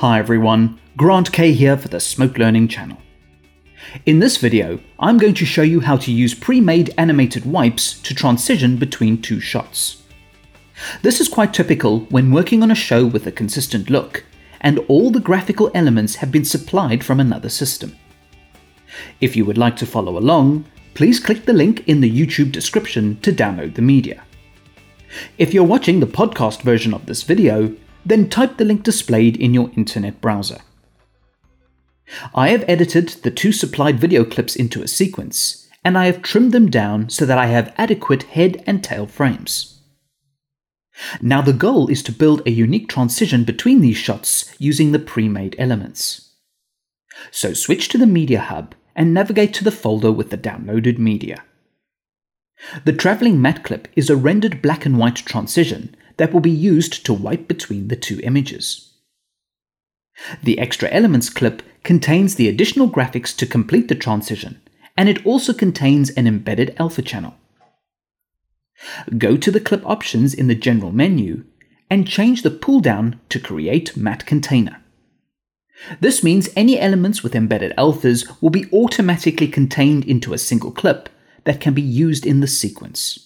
Hi everyone, Grant Kay here for the Smoke Learning channel. In this video, I'm going to show you how to use pre-made animated wipes to transition between two shots. This is quite typical when working on a show with a consistent look, and all the graphical elements have been supplied from another system. If you would like to follow along, please click the link in the YouTube description to download the media. If you're watching the podcast version of this video, then type the link displayed in your internet browser. I have edited the two supplied video clips into a sequence, and I have trimmed them down so that I have adequate head and tail frames. Now the goal is to build a unique transition between these shots using the pre-made elements. So switch to the Media Hub and navigate to the folder with the downloaded media. The traveling matte clip is a rendered black and white transition that will be used to wipe between the two images. The extra elements clip contains the additional graphics to complete the transition, and it also contains an embedded alpha channel. Go to the clip options in the general menu and change the pull down to create matte container. This means any elements with embedded alphas will be automatically contained into a single clip that can be used in the sequence.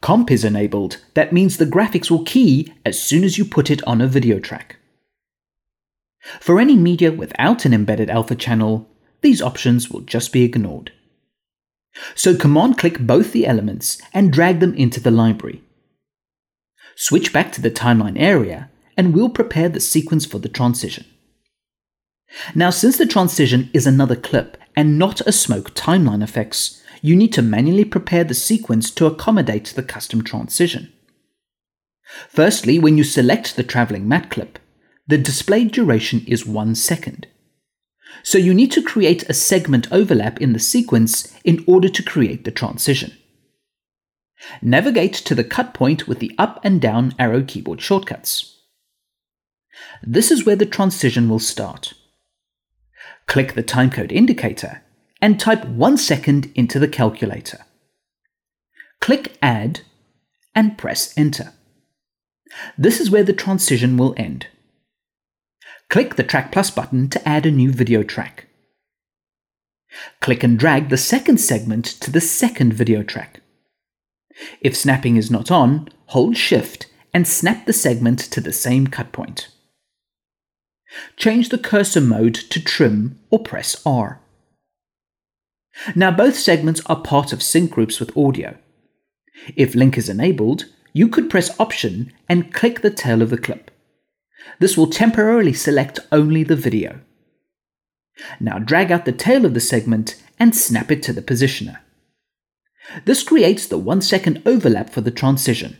Comp is enabled, that means the graphics will key as soon as you put it on a video track. For any media without an embedded alpha channel, these options will just be ignored. So command click both the elements and drag them into the library. Switch back to the timeline area and we'll prepare the sequence for the transition. Now since the transition is another clip and not a smoke timeline effects, you need to manually prepare the sequence to accommodate the custom transition. Firstly, when you select the traveling matte clip, the displayed duration is 1 second. So you need to create a segment overlap in the sequence in order to create the transition. Navigate to the cut point with the up and down arrow keyboard shortcuts. This is where the transition will start. Click the timecode indicator and type 1 second into the calculator. Click Add and press Enter. This is where the transition will end. Click the Track Plus button to add a new video track. Click and drag the second segment to the second video track. If snapping is not on, hold Shift and snap the segment to the same cut point. Change the cursor mode to trim or press R. Now both segments are part of sync groups with audio. If link is enabled, you could press Option and click the tail of the clip. This will temporarily select only the video. Now drag out the tail of the segment and snap it to the positioner. This creates the 1 second overlap for the transition.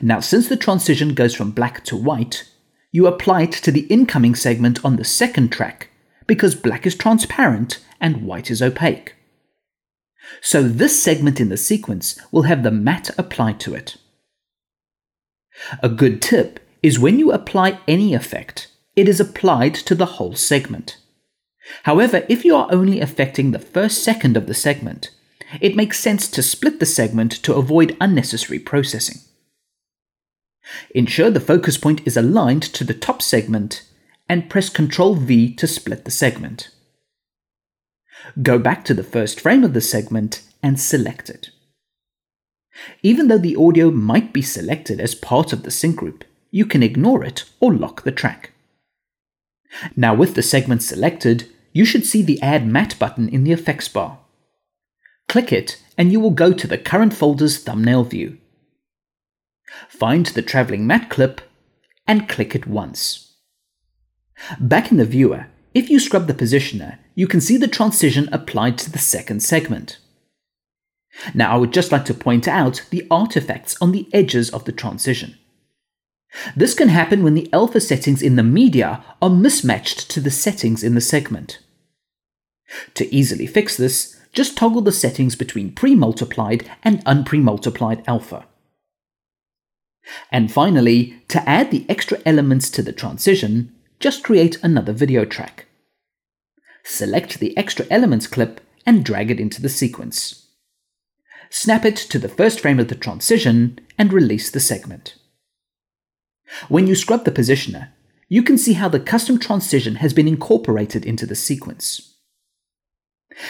Now since the transition goes from black to white, you apply it to the incoming segment on the second track because black is transparent and white is opaque. So this segment in the sequence will have the matte applied to it. A good tip is when you apply any effect, it is applied to the whole segment. However, if you are only affecting the first second of the segment, it makes sense to split the segment to avoid unnecessary processing. Ensure the focus point is aligned to the top segment and press Ctrl V to split the segment. Go back to the first frame of the segment and select it. Even though the audio might be selected as part of the sync group, you can ignore it or lock the track. Now with the segment selected, you should see the Add Matte button in the effects bar. Click it and you will go to the current folder's thumbnail view. Find the traveling matte clip and click it once. Back in the viewer, if you scrub the positioner, you can see the transition applied to the second segment. Now I would just like to point out the artifacts on the edges of the transition. This can happen when the alpha settings in the media are mismatched to the settings in the segment. To easily fix this, just toggle the settings between pre-multiplied and unpre-multiplied alpha. And finally, to add the extra elements to the transition, just create another video track. Select the extra elements clip and drag it into the sequence. Snap it to the first frame of the transition and release the segment. When you scrub the positioner, you can see how the custom transition has been incorporated into the sequence.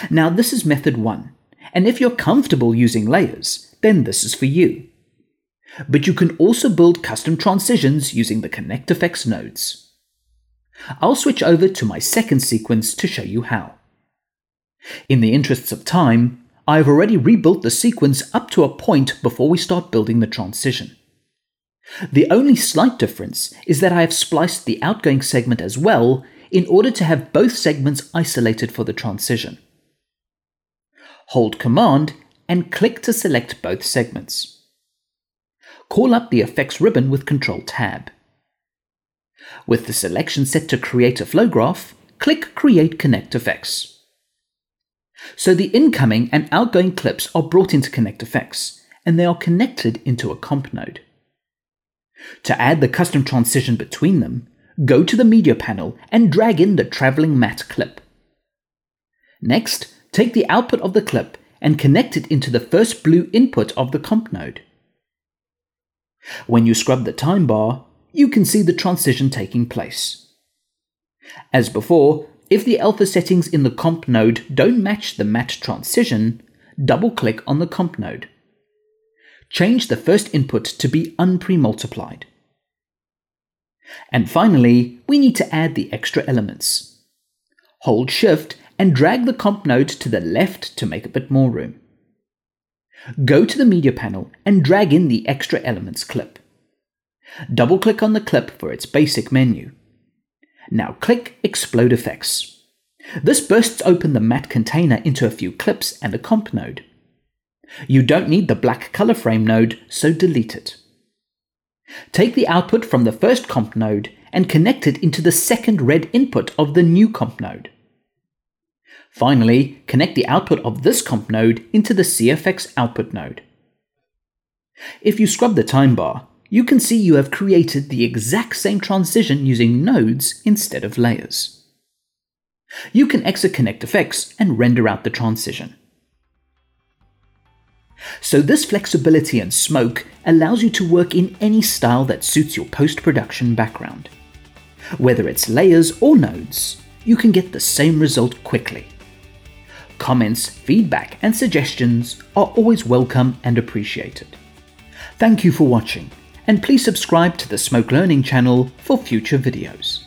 Now this is method 1, and if you're comfortable using layers, then this is for you. But you can also build custom transitions using the ConnectFX nodes. I'll switch over to my second sequence to show you how. In the interests of time, I've already rebuilt the sequence up to a point before we start building the transition. The only slight difference is that I have spliced the outgoing segment as well in order to have both segments isolated for the transition. Hold Command and click to select both segments. Call up the Effects ribbon with Control Tab. With the selection set to create a flow graph, click Create ConnectFX. So the incoming and outgoing clips are brought into ConnectFX, and they are connected into a comp node. To add the custom transition between them, go to the media panel and drag in the traveling matte clip. Next, take the output of the clip and connect it into the first blue input of the comp node. When you scrub the time bar, you can see the transition taking place. As before, if the alpha settings in the comp node don't match the matte transition, double click on the comp node. Change the first input to be unpremultiplied. And finally, we need to add the extra elements. Hold Shift and drag the comp node to the left to make a bit more room. Go to the media panel and drag in the extra elements clip. Double click on the clip for its basic menu. Now click Explode Effects. This bursts open the matte container into a few clips and a comp node. You don't need the black color frame node, so delete it. Take the output from the first comp node and connect it into the second red input of the new comp node. Finally, connect the output of this comp node into the CFX output node. If you scrub the time bar, you can see you have created the exact same transition using nodes instead of layers. You can exit ConnectFX and render out the transition. So this flexibility and smoke allows you to work in any style that suits your post-production background. Whether it's layers or nodes, you can get the same result quickly. Comments, feedback and suggestions are always welcome and appreciated. Thank you for watching and please subscribe to the Smoke Learning channel for future videos.